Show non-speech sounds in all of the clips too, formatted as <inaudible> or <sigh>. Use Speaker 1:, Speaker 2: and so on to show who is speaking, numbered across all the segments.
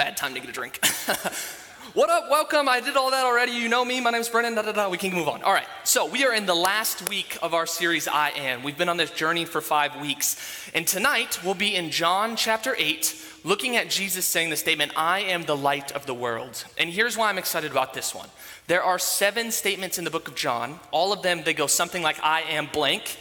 Speaker 1: bad time to get a drink. <laughs> what up? Welcome. I did all that already. You know me. My name's Brennen. Da, da, da. We can move on. All right. So we are in the last week of our series, I Am. We've been on this journey for five weeks. And tonight we'll be in John chapter 8, looking at Jesus saying the statement, I am the light of the world. And here's why I'm excited about this one. There are seven statements in the book of John. All of them, they go something like, I am blank.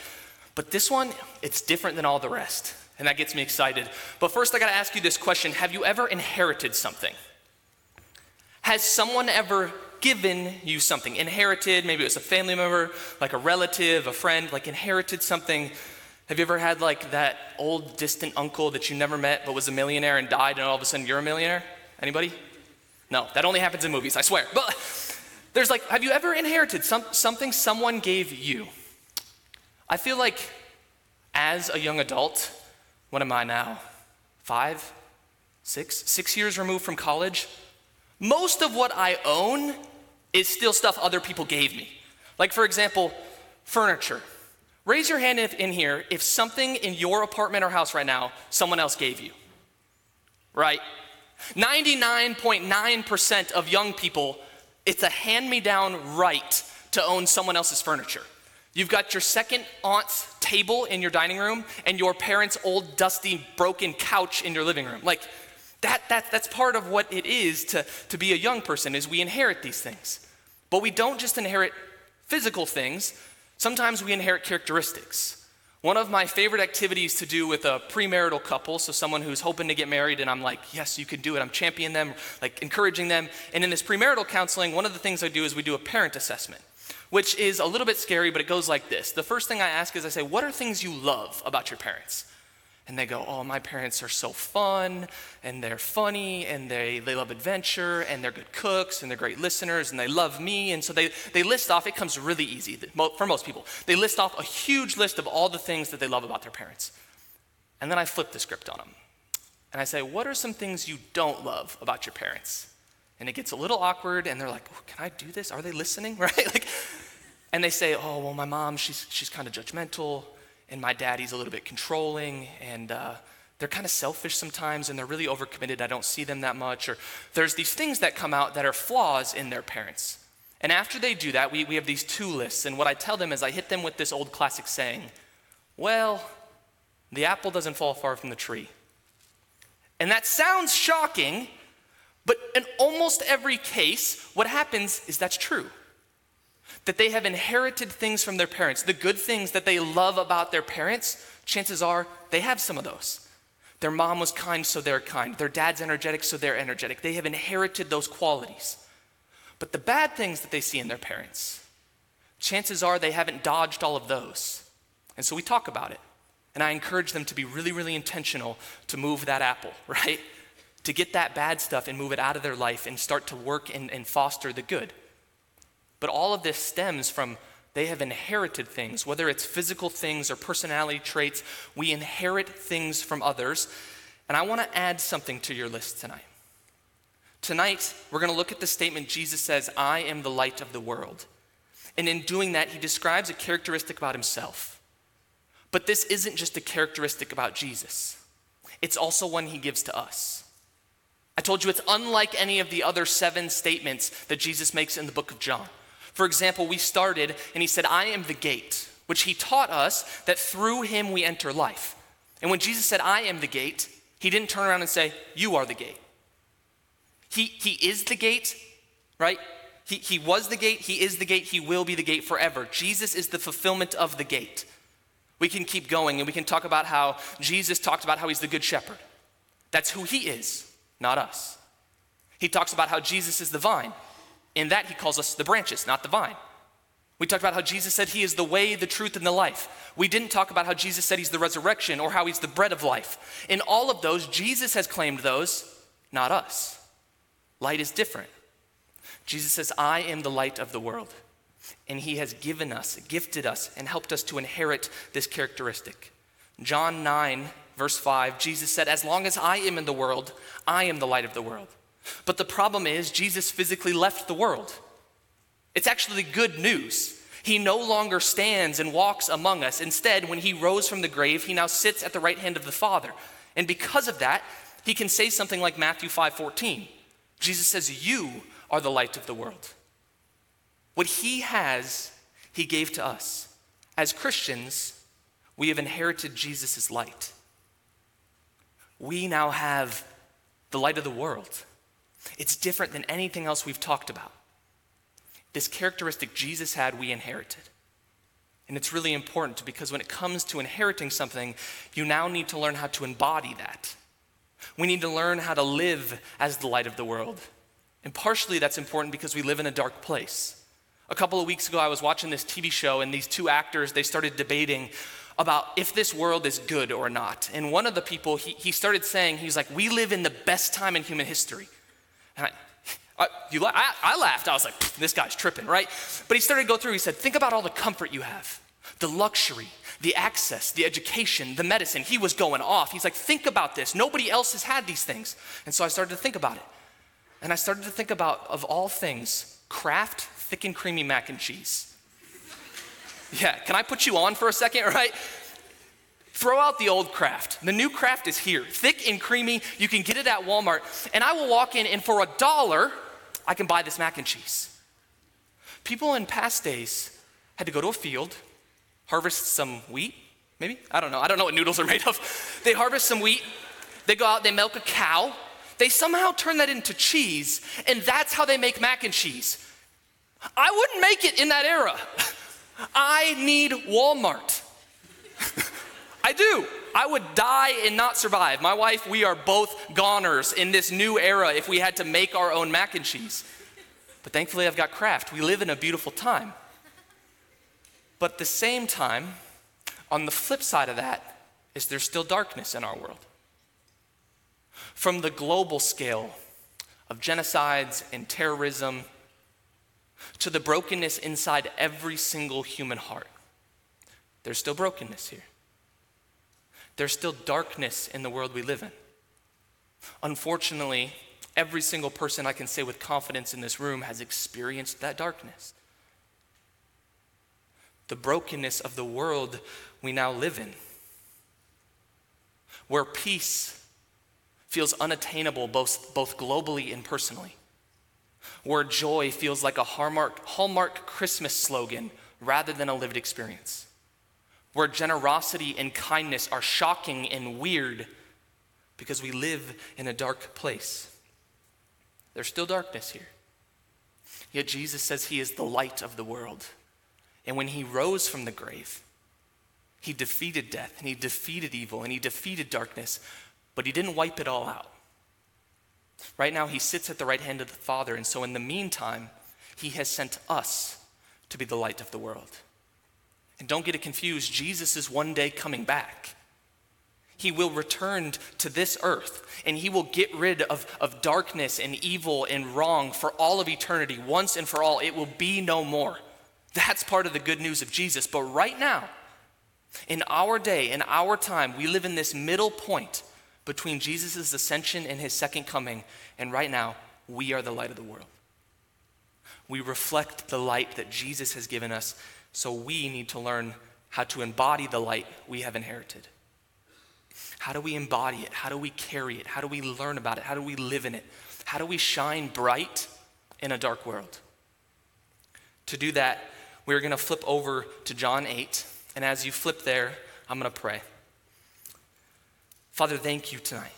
Speaker 1: But this one, it's different than all the rest. And that gets me excited. But first, I got to ask you this question Have you ever inherited something? Has someone ever given you something? Inherited, maybe it was a family member, like a relative, a friend, like inherited something. Have you ever had like that old distant uncle that you never met but was a millionaire and died and all of a sudden you're a millionaire? Anybody? No, that only happens in movies, I swear. But there's like, have you ever inherited some, something someone gave you? I feel like as a young adult, what am I now? Five? Six? Six years removed from college? Most of what I own is still stuff other people gave me. Like, for example, furniture. Raise your hand if, in here if something in your apartment or house right now someone else gave you. Right? 99.9% of young people, it's a hand me down right to own someone else's furniture. You've got your second aunt's table in your dining room and your parents' old, dusty, broken couch in your living room. Like, that, that, that's part of what it is to, to be a young person is we inherit these things. But we don't just inherit physical things, sometimes we inherit characteristics. One of my favorite activities to do with a premarital couple, so someone who's hoping to get married, and I'm like, yes, you can do it. I'm championing them, like encouraging them. And in this premarital counseling, one of the things I do is we do a parent assessment which is a little bit scary, but it goes like this. The first thing I ask is I say, What are things you love about your parents? And they go, Oh, my parents are so fun, and they're funny, and they, they love adventure, and they're good cooks, and they're great listeners, and they love me. And so they, they list off, it comes really easy for most people. They list off a huge list of all the things that they love about their parents. And then I flip the script on them. And I say, What are some things you don't love about your parents? and it gets a little awkward and they're like oh, can i do this are they listening <laughs> right like and they say oh well my mom she's, she's kind of judgmental and my daddy's a little bit controlling and uh, they're kind of selfish sometimes and they're really overcommitted. I don't see them that much. Or there's these things that come out that are flaws in their parents. And after they do that we, we have these two lists and what i tell them is i hit them with this old classic saying well the apple doesn't fall far from the tree. And that sounds shocking but in almost every case, what happens is that's true. That they have inherited things from their parents. The good things that they love about their parents, chances are they have some of those. Their mom was kind, so they're kind. Their dad's energetic, so they're energetic. They have inherited those qualities. But the bad things that they see in their parents, chances are they haven't dodged all of those. And so we talk about it. And I encourage them to be really, really intentional to move that apple, <laughs> right? to get that bad stuff and move it out of their life and start to work and, and foster the good. But all of this stems from they have inherited things, whether it's physical things or personality traits. We inherit things from others. And I want to add something to your list tonight. Tonight, we're going to look at the statement Jesus says, I am the light of the world. And in doing that, he describes a characteristic about himself. But this isn't just a characteristic about Jesus, it's also one he gives to us. I told you it's unlike any of the other seven statements that Jesus makes in the book of John. For example, we started and he said, I am the gate, which he taught us that through him we enter life. And when Jesus said, I am the gate, he didn't turn around and say, You are the gate. He, he is the gate, right? He, he was the gate, he is the gate, he will be the gate forever. Jesus is the fulfillment of the gate. We can keep going and we can talk about how Jesus talked about how he's the good shepherd. That's who he is not us. He talks about how Jesus is the vine. In that, he calls us the branches, not the vine. We talked about how Jesus said he is the way, the truth, and the life. We didn't talk about how Jesus said he's the resurrection or how he's the bread of life. In all of those, Jesus has claimed those, not us. Light is different. Jesus says, I am the light of the world. And he has given us, gifted us, and helped us to inherit this characteristic. John 9 Verse 5, Jesus said, As long as I am in the world, I am the light of the world. But the problem is, Jesus physically left the world. It's actually good news. He no longer stands and walks among us. Instead, when he rose from the grave, he now sits at the right hand of the Father. And because of that, he can say something like Matthew 5:14. Jesus says, "You are the light of the world." What he has, he gave to us. As Christians, we have inherited Jesus' light. We now have the light of the world. It's different than anything else we've talked about. This characteristic Jesus had, we inherited. And it's really important because when it comes to inheriting something, you now need to learn how to embody that. We need to learn how to live as the light of the world. And partially that's important because we live in a dark place. A couple of weeks ago, I was watching this TV show, and these two actors, they started debating about if this world is good or not. And one of the people, he, he started saying, he's like, we live in the best time in human history. I, you, I, I laughed. I was like, this guy's tripping, right? But he started to go through. He said, think about all the comfort you have, the luxury, the access, the education, the medicine. He was going off. He's like, think about this. Nobody else has had these things. And so I started to think about it. And I started to think about, of all things, Kraft thick and creamy mac and cheese. <laughs> Yeah, can I put you on for a second, <laughs> right? Throw out the old Kraft. The new Kraft is here, thick and creamy. You can get it at Walmart. And I will walk in, and for a dollar, I can buy this mac and cheese. People in past days had to go to a field, harvest some wheat, maybe? I don't know. I don't know what noodles are made of. <laughs> They harvest some wheat, they go out, they milk a cow, they somehow turn that into cheese, and that's how they make mac and cheese. I wouldn't make it in that era. <laughs> I need Walmart. <laughs> I do. I would die and not survive. My wife, we are both goners in this new era if we had to make our own mac and cheese. But thankfully, I've got Kraft. We live in a beautiful time. But at the same time, on the flip side of that, is there's still darkness in our world. From the global scale of genocides and terrorism to the brokenness inside every single human heart, there's still brokenness here there's still darkness in the world we live in. Unfortunately, every single person I can say with confidence in this room has experienced that darkness. The brokenness of the world we now live in, where peace feels unattainable both, both globally and personally, where joy feels like a Hallmark, Hallmark Christmas slogan rather than a lived experience where generosity and kindness are shocking and weird because we live in a dark place. There's still darkness here. Yet Jesus says he is the light of the world. And when he rose from the grave, he defeated death and he defeated evil and he defeated darkness, but he didn't wipe it all out. Right now, he sits at the right hand of the Father, and so in the meantime, he has sent us to be the light of the world. And don't get it confused, Jesus is one day coming back. He will return to this earth and he will get rid of, of darkness and evil and wrong for all of eternity, once and for all. It will be no more. That's part of the good news of Jesus. But right now, in our day, in our time, we live in this middle point between Jesus' ascension and his second coming. And right now, we are the light of the world. We reflect the light that Jesus has given us so we need to learn how to embody the light we have inherited. How do we embody it? How do we carry it? How do we learn about it? How do we live in it? How do we shine bright in a dark world? To do that, we're going to flip over to John 8. And as you flip there, I'm going to pray. Father, thank you tonight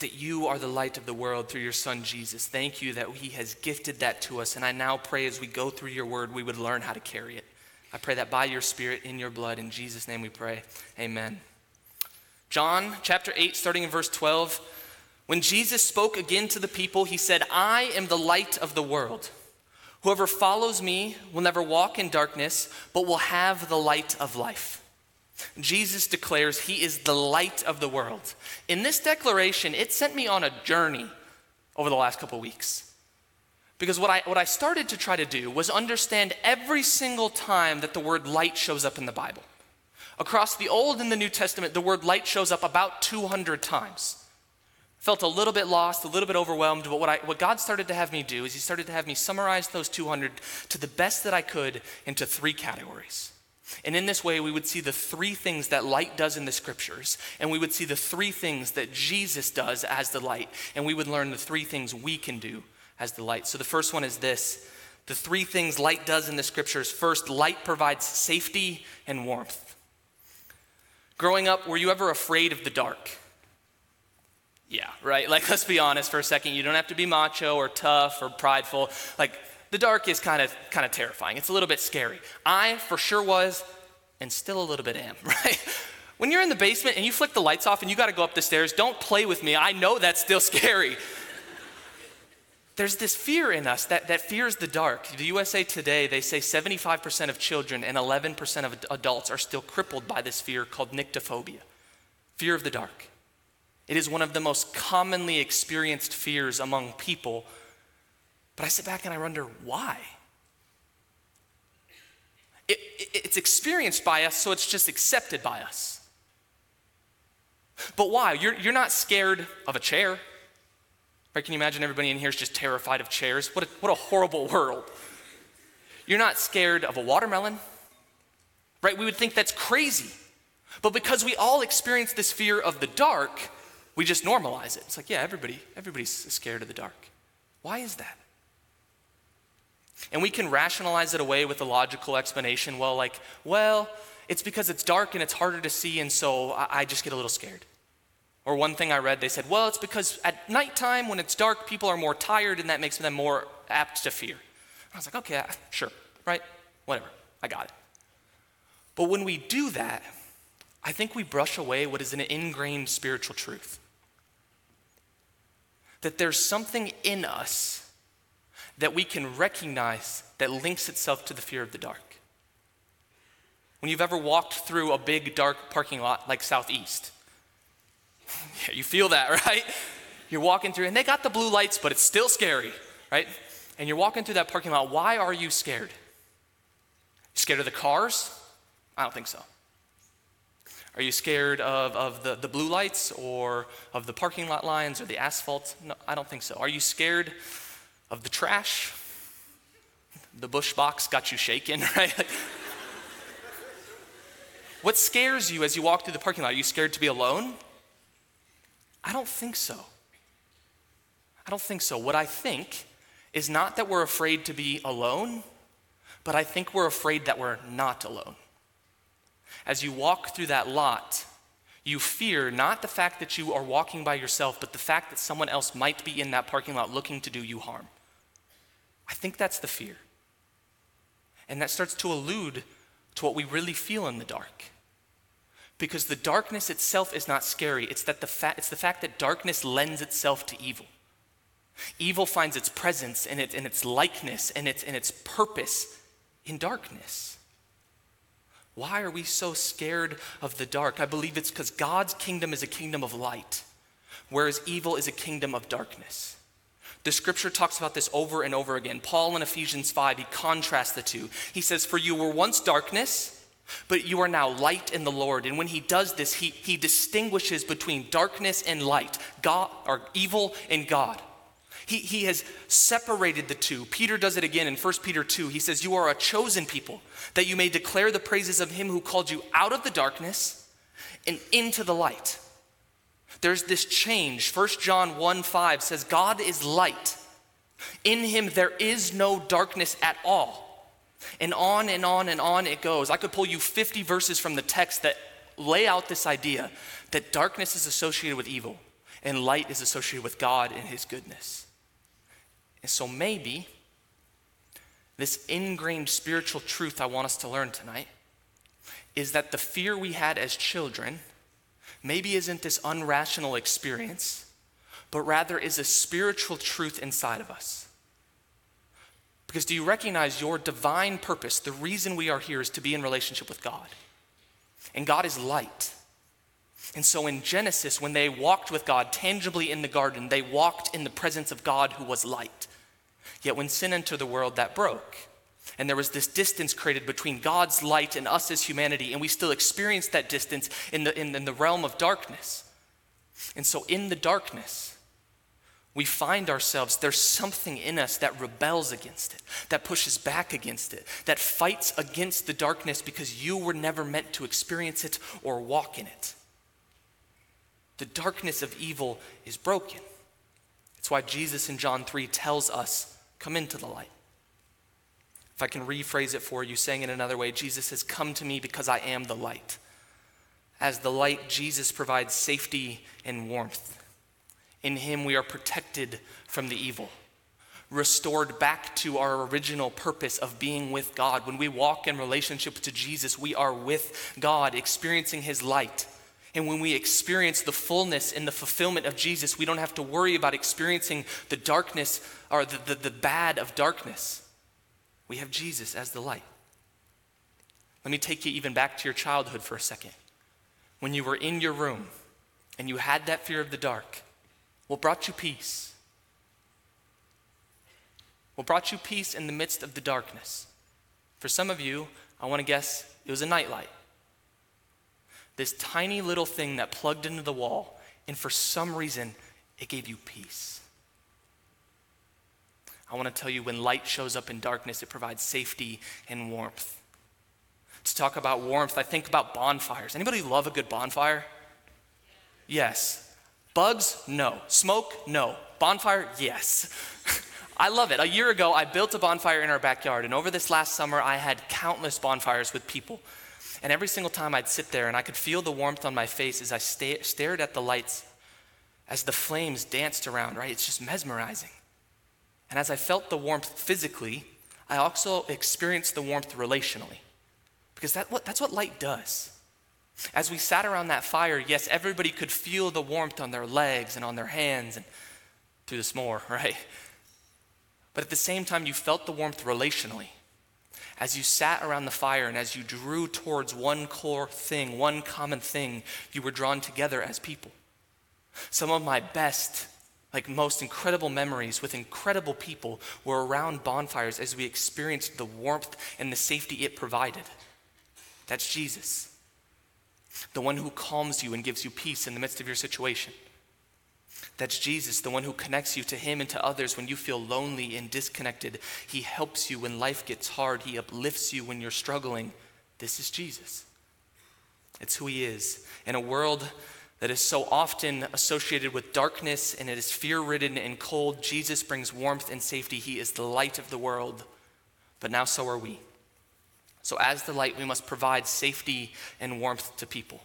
Speaker 1: that you are the light of the world through your son Jesus. Thank you that he has gifted that to us. And I now pray as we go through your word, we would learn how to carry it. I pray that by your Spirit, in your blood, in Jesus' name we pray. Amen. John chapter 8, starting in verse 12. When Jesus spoke again to the people, he said, I am the light of the world. Whoever follows me will never walk in darkness, but will have the light of life. Jesus declares he is the light of the world. In this declaration, it sent me on a journey over the last couple weeks. Because what I, what I started to try to do was understand every single time that the word light shows up in the Bible. Across the Old and the New Testament, the word light shows up about 200 times. Felt a little bit lost, a little bit overwhelmed, but what, I, what God started to have me do is He started to have me summarize those 200 to the best that I could into three categories. And in this way, we would see the three things that light does in the scriptures, and we would see the three things that Jesus does as the light, and we would learn the three things we can do as the light. So the first one is this the three things light does in the scriptures. First, light provides safety and warmth. Growing up, were you ever afraid of the dark? Yeah, right? Like, let's be honest for a second. You don't have to be macho or tough or prideful. Like, the dark is kind of kind of terrifying. It's a little bit scary. I for sure was and still a little bit am, <laughs> right? When you're in the basement and you flick the lights off and you got to go up the stairs, don't play with me. I know that's still scary. There's this fear in us that, that fears the dark. The USA Today, they say 75% of children and 11% of adults are still crippled by this fear called nyctophobia, fear of the dark. It is one of the most commonly experienced fears among people but I sit back and I wonder why? It, it, it's experienced by us, so it's just accepted by us. But why? You're, you're not scared of a chair. Right? Can you imagine everybody in here is just terrified of chairs? What a, what a horrible <laughs> world. You're not scared of a watermelon. Right? We would think that's crazy. But because we all experience this fear of the dark, we just normalize it. It's like, yeah, everybody, everybody's scared of the dark. Why is that? And we can rationalize it away with a logical explanation. Well, like, well, it's because it's dark and it's harder to see, and so I, I just get a little scared. Or one thing I read, they said, well, it's because at nighttime when it's dark, people are more tired, and that makes them more apt to fear. I was like, okay, sure, right? Whatever, I got it. But when we do that, I think we brush away what is an ingrained spiritual truth that there's something in us that we can recognize that links itself to the fear of the dark. When you've ever walked through a big dark parking lot like Southeast, <laughs> yeah, you feel that, <laughs> right? You're walking through, and they got the blue lights, but it's still scary, right? And you're walking through that parking lot. Why are you scared? You scared of the cars? I don't think so. Are you scared of, of the, the blue lights or of the parking lot lines or the asphalt? No, I don't think so. Are you scared of the trash. The bush box got you shaken, <laughs> right? what scares you as you walk through the parking lot? Are you scared to be alone? I don't think so. I don't think so. What I think is not that we're afraid to be alone, but I think we're afraid that we're not alone. As you walk through that lot, you fear not the fact that you are walking by yourself, but the fact that someone else might be in that parking lot looking to do you harm. I think that's the fear. And that starts to allude to what we really feel in the dark. Because the darkness itself is not scary, it's, that the fa- it's the fact that darkness lends itself to evil. Evil finds its presence and, it, and its likeness and its, and its purpose in darkness. Why are we so scared of the dark? I believe it's because God's kingdom is a kingdom of light, whereas evil is a kingdom of darkness. The scripture talks about this over and over again. Paul in Ephesians 5, he contrasts the two. He says, For you were once darkness, but you are now light in the Lord. And when he does this, he, he distinguishes between darkness and light, God or evil and God. He, he has separated the two. Peter does it again in 1 Peter 2. He says, You are a chosen people, that you may declare the praises of him who called you out of the darkness and into the light. There's this change. 1 John 1 5 says, God is light. In him there is no darkness at all. And on and on and on it goes. I could pull you 50 verses from the text that lay out this idea that darkness is associated with evil and light is associated with God and his goodness. And so maybe this ingrained spiritual truth I want us to learn tonight is that the fear we had as children maybe isn't this unrational experience, but rather is a spiritual truth inside of us. Because do you recognize your divine purpose? The reason we are here is to be in relationship with God. And God is light. And so in Genesis, when they walked with God tangibly in the garden, they walked in the presence of God who was light. Yet when sin entered the world, that broke. And there was this distance created between God's light and us as humanity, and we still experience that distance in the, in, in the realm of darkness. And so, in the darkness, we find ourselves, there's something in us that rebels against it, that pushes back against it, that fights against the darkness because you were never meant to experience it or walk in it. The darkness of evil is broken. It's why Jesus in John 3 tells us, Come into the light. If I can rephrase it for you, saying it another way, Jesus says, Come to me because I am the light. As the light, Jesus provides safety and warmth. In him, we are protected from the evil, restored back to our original purpose of being with God. When we walk in relationship to Jesus, we are with God, experiencing his light. And when we experience the fullness and the fulfillment of Jesus, we don't have to worry about experiencing the darkness or the, the, the bad of darkness. We have Jesus as the light. Let me take you even back to your childhood for a second. When you were in your room and you had that fear of the dark, what brought you peace? What brought you peace in the midst of the darkness? For some of you, I want to guess it was a nightlight. This tiny little thing that plugged into the wall, and for some reason, it gave you peace. I want to tell you when light shows up in darkness, it provides safety and warmth. To talk about warmth, I think about bonfires. Anybody love a good bonfire? Yes. Bugs? No. Smoke? No. Bonfire? Yes. <laughs> I love it. A year ago, I built a bonfire in our backyard, and over this last summer, I had countless bonfires with people. And every single time I'd sit there and I could feel the warmth on my face as I sta- stared at the lights, as the flames danced around, right? It's just mesmerizing. And as I felt the warmth physically, I also experienced the warmth relationally. Because that, what, that's what light does. As we sat around that fire, yes, everybody could feel the warmth on their legs and on their hands and through the s'more, <laughs> right? But at the same time, you felt the warmth relationally. As you sat around the fire and as you drew towards one core thing, one common thing, you were drawn together as people. Some of my best, like most incredible memories with incredible people were around bonfires as we experienced the warmth and the safety it provided. That's Jesus the one who calms you and gives you peace in the midst of your situation. That's Jesus, the one who connects you to Him and to others when you feel lonely and disconnected. He helps you when life gets hard, He uplifts you when you're struggling. This is Jesus. It's who He is. In a world that is so often associated with darkness and it is fear ridden and cold, Jesus brings warmth and safety. He is the light of the world, but now so are we. So, as the light, we must provide safety and warmth to people.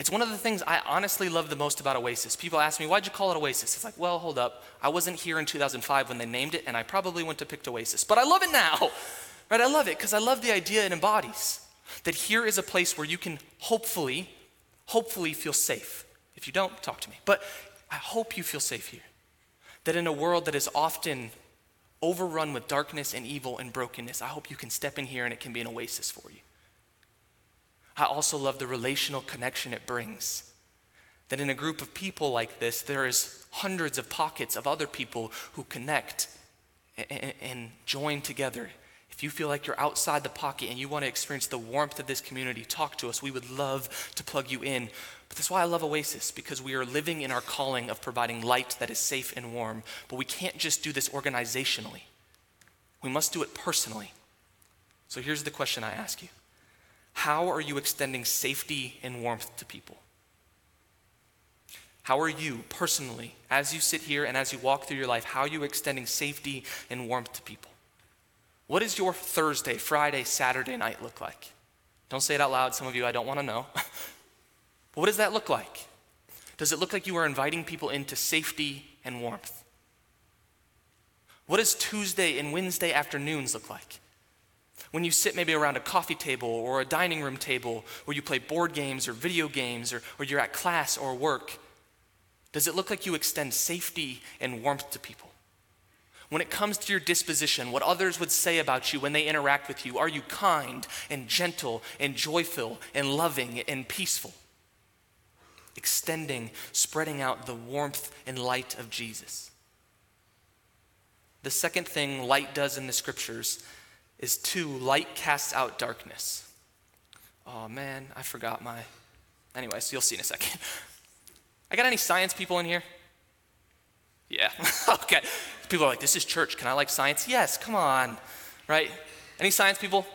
Speaker 1: It's one of the things I honestly love the most about Oasis. People ask me, why'd you call it Oasis? It's like, well, hold up. I wasn't here in 2005 when they named it, and I probably wouldn't have picked Oasis. But I love it now, <laughs> right? I love it because I love the idea it embodies. That here is a place where you can hopefully, hopefully feel safe. If you don't, talk to me. But I hope you feel safe here. That in a world that is often overrun with darkness and evil and brokenness, I hope you can step in here and it can be an oasis for you. I also love the relational connection it brings. That in a group of people like this, there is hundreds of pockets of other people who connect and, and join together. If you feel like you're outside the pocket and you want to experience the warmth of this community, talk to us. We would love to plug you in. But that's why I love Oasis, because we are living in our calling of providing light that is safe and warm. But we can't just do this organizationally, we must do it personally. So here's the question I ask you How are you extending safety and warmth to people? How are you personally, as you sit here and as you walk through your life, how are you extending safety and warmth to people? What does your Thursday, Friday, Saturday night look like? Don't say it out loud. Some of you, I don't want to know. But <laughs> what does that look like? Does it look like you are inviting people into safety and warmth? What does Tuesday and Wednesday afternoons look like? When you sit maybe around a coffee table or a dining room table where you play board games or video games or, or you're at class or work, does it look like you extend safety and warmth to people? When it comes to your disposition, what others would say about you when they interact with you, are you kind and gentle and joyful and loving and peaceful? extending, spreading out the warmth and light of Jesus. The second thing light does in the scriptures is two, light casts out darkness. Oh man, I forgot my. Anyway, so you'll see in a second. <laughs> I got any science people in here? Yeah, <laughs> okay. People are like, this is church. Can I like science? Yes, come on, right? Any science people?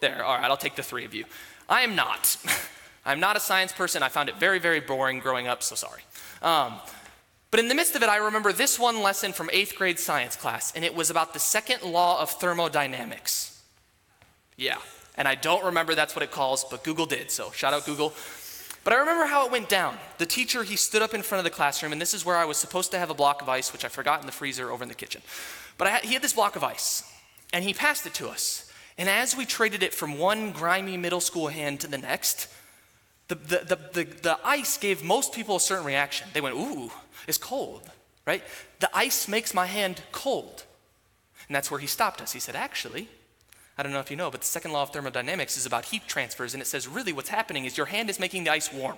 Speaker 1: There, all right, I'll take the three of you. I am not. <laughs> I'm not a science person. I found it very, very boring growing up, so sorry. Um, but in the midst of it, I remember this one lesson from eighth grade science class, and it was about the second law of thermodynamics. Yeah, and I don't remember that's what it calls, but Google did, so shout out Google. But I remember how it went down. The teacher, he stood up in front of the classroom, and this is where I was supposed to have a block of ice, which I forgot in the freezer over in the kitchen. But had, he had this block of ice, and he passed it to us. And as we traded it from one grimy middle school hand to the next, the, the, the, the, the ice gave most people a certain reaction. They went, Ooh, it's cold, right? The ice makes my hand cold. And that's where he stopped us. He said, Actually, I don't know if you know, but the second law of thermodynamics is about heat transfers, and it says really what's happening is your hand is making the ice warm.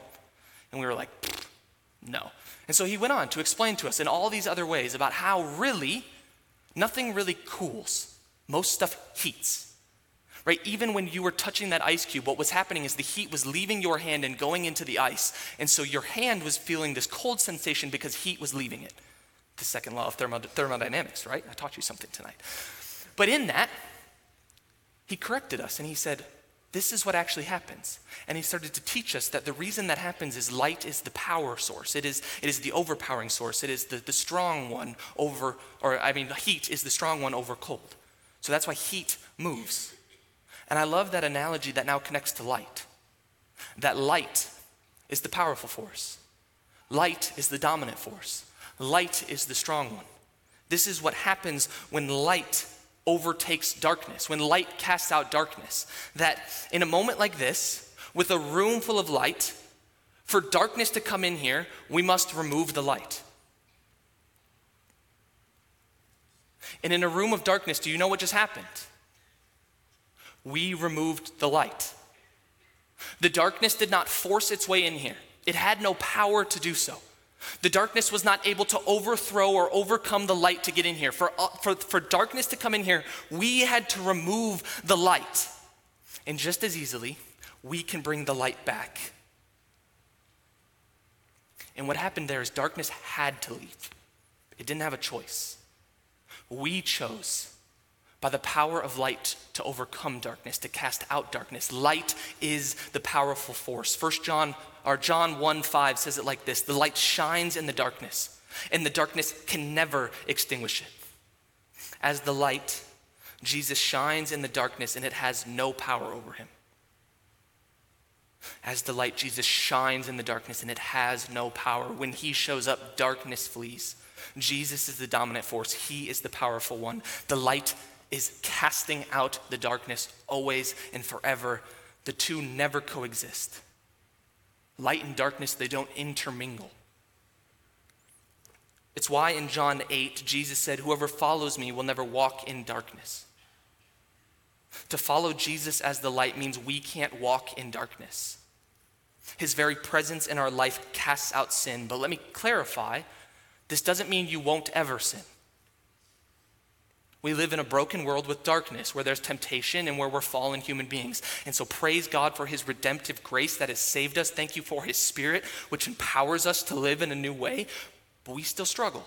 Speaker 1: And we were like, no. And so he went on to explain to us in all these other ways about how really nothing really cools, most stuff heats. Right? Even when you were touching that ice cube, what was happening is the heat was leaving your hand and going into the ice. And so your hand was feeling this cold sensation because heat was leaving it. The second law of thermodynamics, right? I taught you something tonight. But in that, he corrected us and he said, This is what actually happens. And he started to teach us that the reason that happens is light is the power source. It is, it is the overpowering source. It is the, the strong one over, or I mean, heat is the strong one over cold. So that's why heat moves. And I love that analogy that now connects to light. That light is the powerful force, light is the dominant force, light is the strong one. This is what happens when light overtakes darkness, when light casts out darkness. That in a moment like this, with a room full of light, for darkness to come in here, we must remove the light. And in a room of darkness, do you know what just happened? We removed the light. The darkness did not force its way in here, it had no power to do so. The darkness was not able to overthrow or overcome the light to get in here. For, uh, for, for darkness to come in here, we had to remove the light. And just as easily, we can bring the light back. And what happened there is darkness had to leave, it didn't have a choice. We chose by the power of light to overcome darkness, to cast out darkness. Light is the powerful force. First John or John 1 5 says it like this The light shines in the darkness, and the darkness can never extinguish it. As the light, Jesus shines in the darkness, and it has no power over him. As the light, Jesus shines in the darkness, and it has no power. When he shows up, darkness flees. Jesus is the dominant force, he is the powerful one. The light is casting out the darkness always and forever. The two never coexist. Light and darkness, they don't intermingle. It's why in John 8, Jesus said, Whoever follows me will never walk in darkness. To follow Jesus as the light means we can't walk in darkness. His very presence in our life casts out sin. But let me clarify this doesn't mean you won't ever sin. We live in a broken world with darkness where there's temptation and where we're fallen human beings. And so praise God for his redemptive grace that has saved us. Thank you for his spirit, which empowers us to live in a new way. But we still struggle.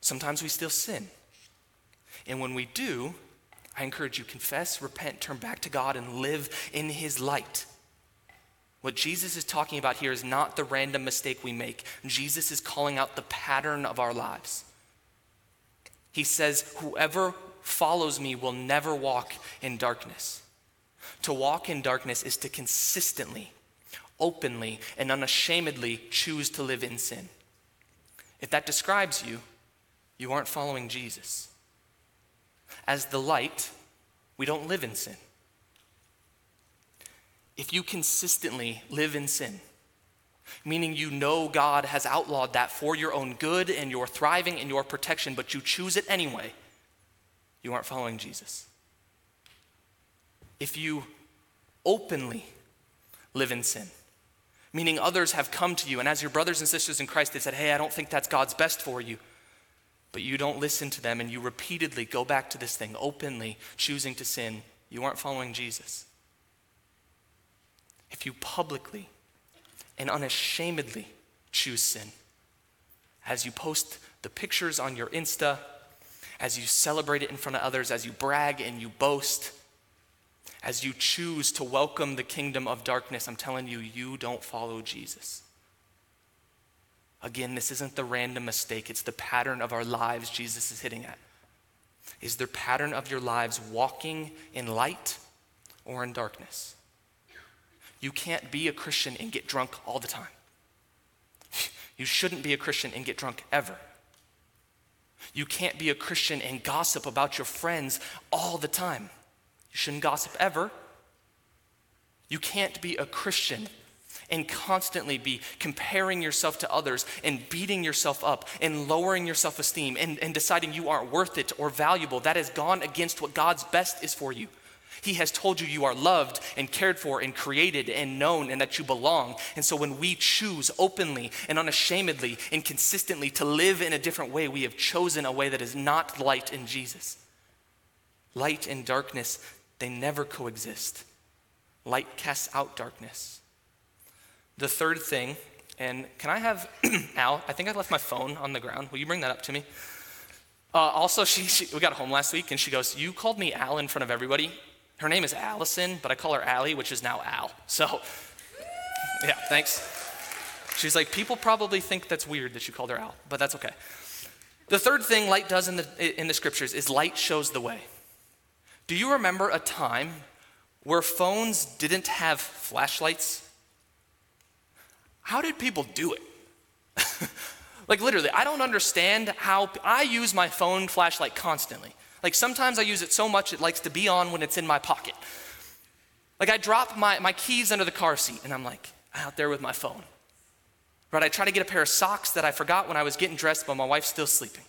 Speaker 1: Sometimes we still sin. And when we do, I encourage you confess, repent, turn back to God and live in his light. What Jesus is talking about here is not the random mistake we make. Jesus is calling out the pattern of our lives. He says, Whoever follows me will never walk in darkness. To walk in darkness is to consistently, openly, and unashamedly choose to live in sin. If that describes you, you aren't following Jesus. As the light, we don't live in sin. If you consistently live in sin, meaning you know God has outlawed that for your own good and your thriving and your protection, but you choose it anyway, you aren't following Jesus. If you openly live in sin, meaning others have come to you, and as your brothers and sisters in Christ, they said, Hey, I don't think that's God's best for you. But you don't listen to them and you repeatedly go back to this thing, openly choosing to sin, you aren't following Jesus. If you publicly and unashamedly choose sin, as you post the pictures on your Insta, as you celebrate it in front of others, as you brag and you boast, as you choose to welcome the kingdom of darkness, I'm telling you, you don't follow Jesus. Again, this isn't the random mistake, it's the pattern of our lives Jesus is hitting at. Is the pattern of your lives walking in light or in darkness? You can't be a Christian and get drunk all the time. <laughs> You shouldn't be a Christian and get drunk ever. You can't be a Christian and gossip about your friends all the time. You shouldn't gossip ever. You can't be a Christian and constantly be comparing yourself to others and beating yourself up and lowering your self esteem and, and deciding you aren't worth it or valuable. That has gone against what God's best is for you. He has told you you are loved and cared for and created and known and that you belong. And so when we choose openly and unashamedly and consistently to live in a different way, we have chosen a way that is not light in Jesus. Light and darkness, they never coexist. Light casts out darkness. The third thing, and can I have <clears throat> Al? I think I left my phone on the ground. Will you bring that up to me? Uh, also, she, she, we got home last week and she goes, You called me Al in front of everybody. Her name is Allison, but I call her Allie, which is now Al. So, yeah, thanks. She's like, People probably think that's weird that you called her Al, but that's okay. The third thing light does in the, in the scriptures is light shows the way. Do you remember a time where phones didn't have flashlights? How did people do it? <laughs> like, literally, I don't understand how I use my phone flashlight constantly. Like, sometimes I use it so much it likes to be on when it's in my pocket. Like, I drop my, my keys under the car seat and I'm like out there with my phone. Right? I try to get a pair of socks that I forgot when I was getting dressed, but my wife's still sleeping.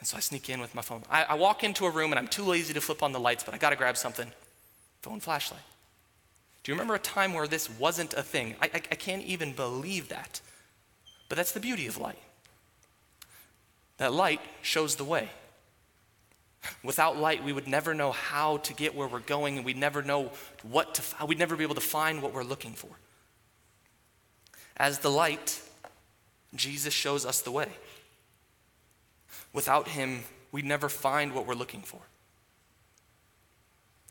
Speaker 1: And so I sneak in with my phone. I, I walk into a room and I'm too lazy to flip on the lights, but I gotta grab something phone flashlight. Do you remember a time where this wasn't a thing? I, I, I can't even believe that. But that's the beauty of light. That light shows the way. Without light, we would never know how to get where we're going, and we'd never know what to, we'd never be able to find what we're looking for. As the light, Jesus shows us the way. Without him, we'd never find what we're looking for.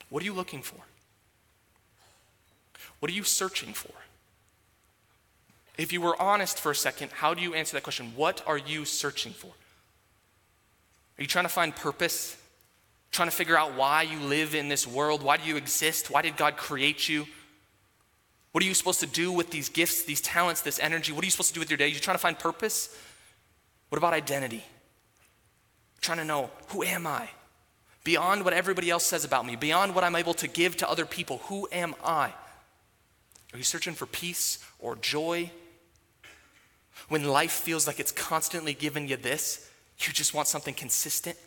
Speaker 1: What are you looking for? What are you searching for? If you were honest for a second, how do you answer that question? What are you searching for? Are you trying to find purpose? Trying to figure out why you live in this world? Why do you exist? Why did God create you? What are you supposed to do with these gifts, these talents, this energy? What are you supposed to do with your day? You're trying to find purpose? What about identity? Trying to know who am I? Beyond what everybody else says about me, beyond what I'm able to give to other people, who am I? Are you searching for peace or joy? When life feels like it's constantly giving you this, you just want something consistent?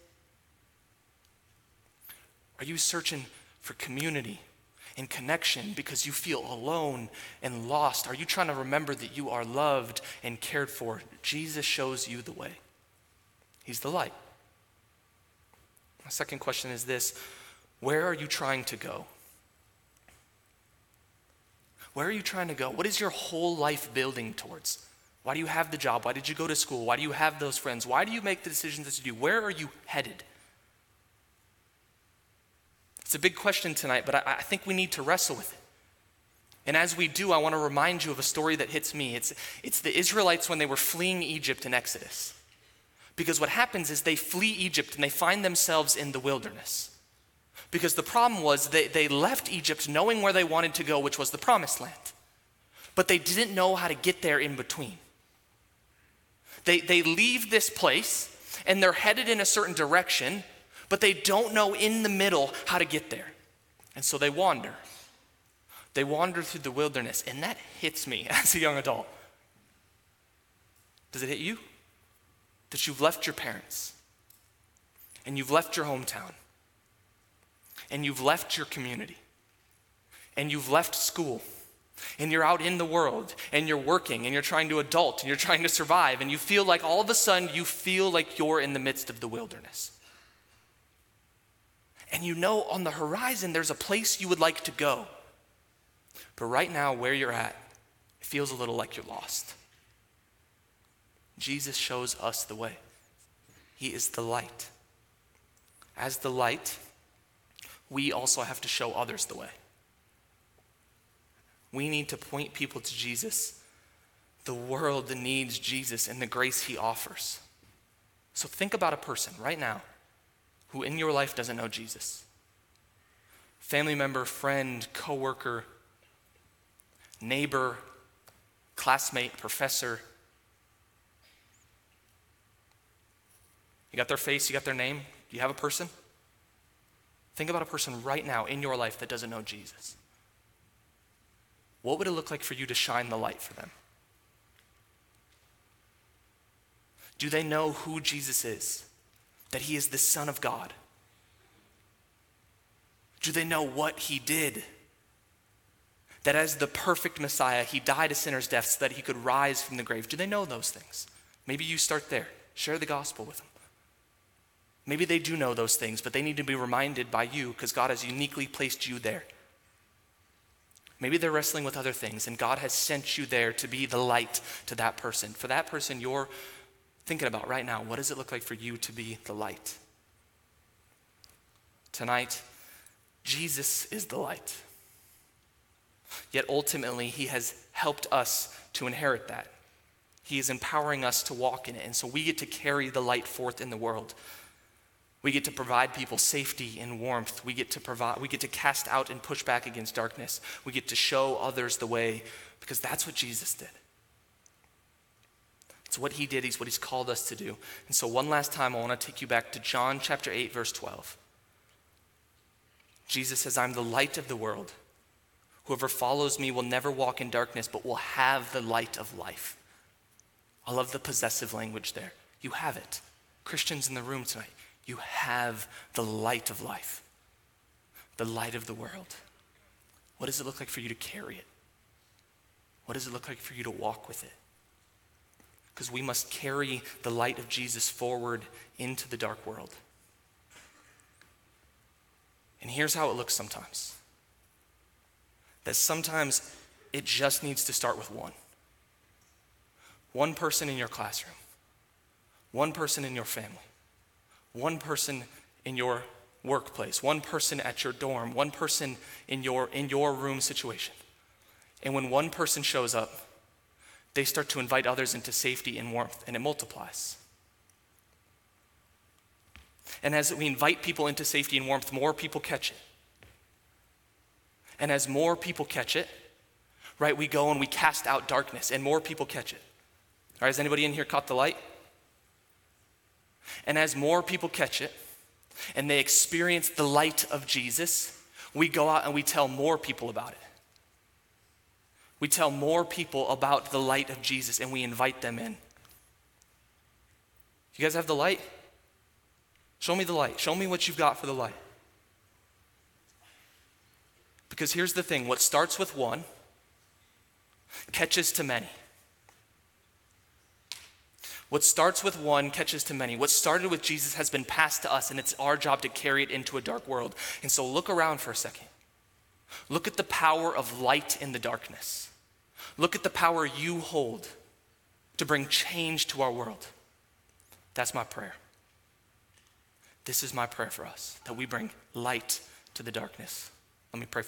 Speaker 1: Are you searching for community and connection because you feel alone and lost? Are you trying to remember that you are loved and cared for? Jesus shows you the way, He's the light. My second question is this Where are you trying to go? Where are you trying to go? What is your whole life building towards? Why do you have the job? Why did you go to school? Why do you have those friends? Why do you make the decisions that you do? Where are you headed? It's a big question tonight, but I, I think we need to wrestle with it. And as we do, I want to remind you of a story that hits me. It's, it's the Israelites when they were fleeing Egypt in Exodus. Because what happens is they flee Egypt and they find themselves in the wilderness. Because the problem was they, they left Egypt knowing where they wanted to go, which was the promised land. But they didn't know how to get there in between. They, they leave this place and they're headed in a certain direction, but they don't know in the middle how to get there. And so they wander. They wander through the wilderness, and that hits me <laughs> as a young adult. Does it hit you? That you've left your parents and you've left your hometown and you've left your community and you've left school and you're out in the world and you're working and you're trying to adult and you're trying to survive and you feel like all of a sudden you feel like you're in the midst of the wilderness. And you know on the horizon there's a place you would like to go. But right now, where you're at, it feels a little like you're lost. Jesus shows us the way. He is the light. As the light, we also have to show others the way. We need to point people to Jesus. The world needs Jesus and the grace he offers. So think about a person right now who in your life doesn't know Jesus. Family member, friend, coworker, neighbor, classmate, professor. You got their face, you got their name, do you have a person? Think about a person right now in your life that doesn't know Jesus. What would it look like for you to shine the light for them? Do they know who Jesus is? That he is the Son of God? Do they know what he did? That as the perfect Messiah, he died a sinner's death so that he could rise from the grave. Do they know those things? Maybe you start there. Share the gospel with them. Maybe they do know those things, but they need to be reminded by you because God has uniquely placed you there. Maybe they're wrestling with other things, and God has sent you there to be the light to that person. For that person, you're thinking about right now what does it look like for you to be the light? Tonight, Jesus is the light. Yet ultimately, He has helped us to inherit that. He is empowering us to walk in it. And so we get to carry the light forth in the world. We get to provide people safety and warmth. We get to provide we get to cast out and push back against darkness. We get to show others the way because that's what Jesus did. It's what he did, he's what he's called us to do. And so one last time I want to take you back to John chapter 8 verse 12. Jesus says, "I'm the light of the world. Whoever follows me will never walk in darkness, but will have the light of life." I love the possessive language there. You have it. Christians in the room tonight, you have the light of life, the light of the world. What does it look like for you to carry it? What does it look like for you to walk with it? Because we must carry the light of Jesus forward into the dark world. And here's how it looks sometimes that sometimes it just needs to start with one. One person in your classroom, one person in your family, one person in your workplace, one person at your dorm, one person in your, in your room situation. And when one person shows up, they start to invite others into safety and warmth, and it multiplies. And as we invite people into safety and warmth, more people catch it. And as more people catch it, right, we go and we cast out darkness, and more people catch it. All right, has anybody in here caught the light? And as more people catch it and they experience the light of Jesus, we go out and we tell more people about it. We tell more people about the light of Jesus and we invite them in. You guys have the light? Show me the light. Show me what you've got for the light. Because here's the thing what starts with one catches to many. What starts with one catches to many. What started with Jesus has been passed to us, and it's our job to carry it into a dark world. And so look around for a second. Look at the power of light in the darkness. Look at the power you hold to bring change to our world. That's my prayer. This is my prayer for us that we bring light to the darkness. Let me pray.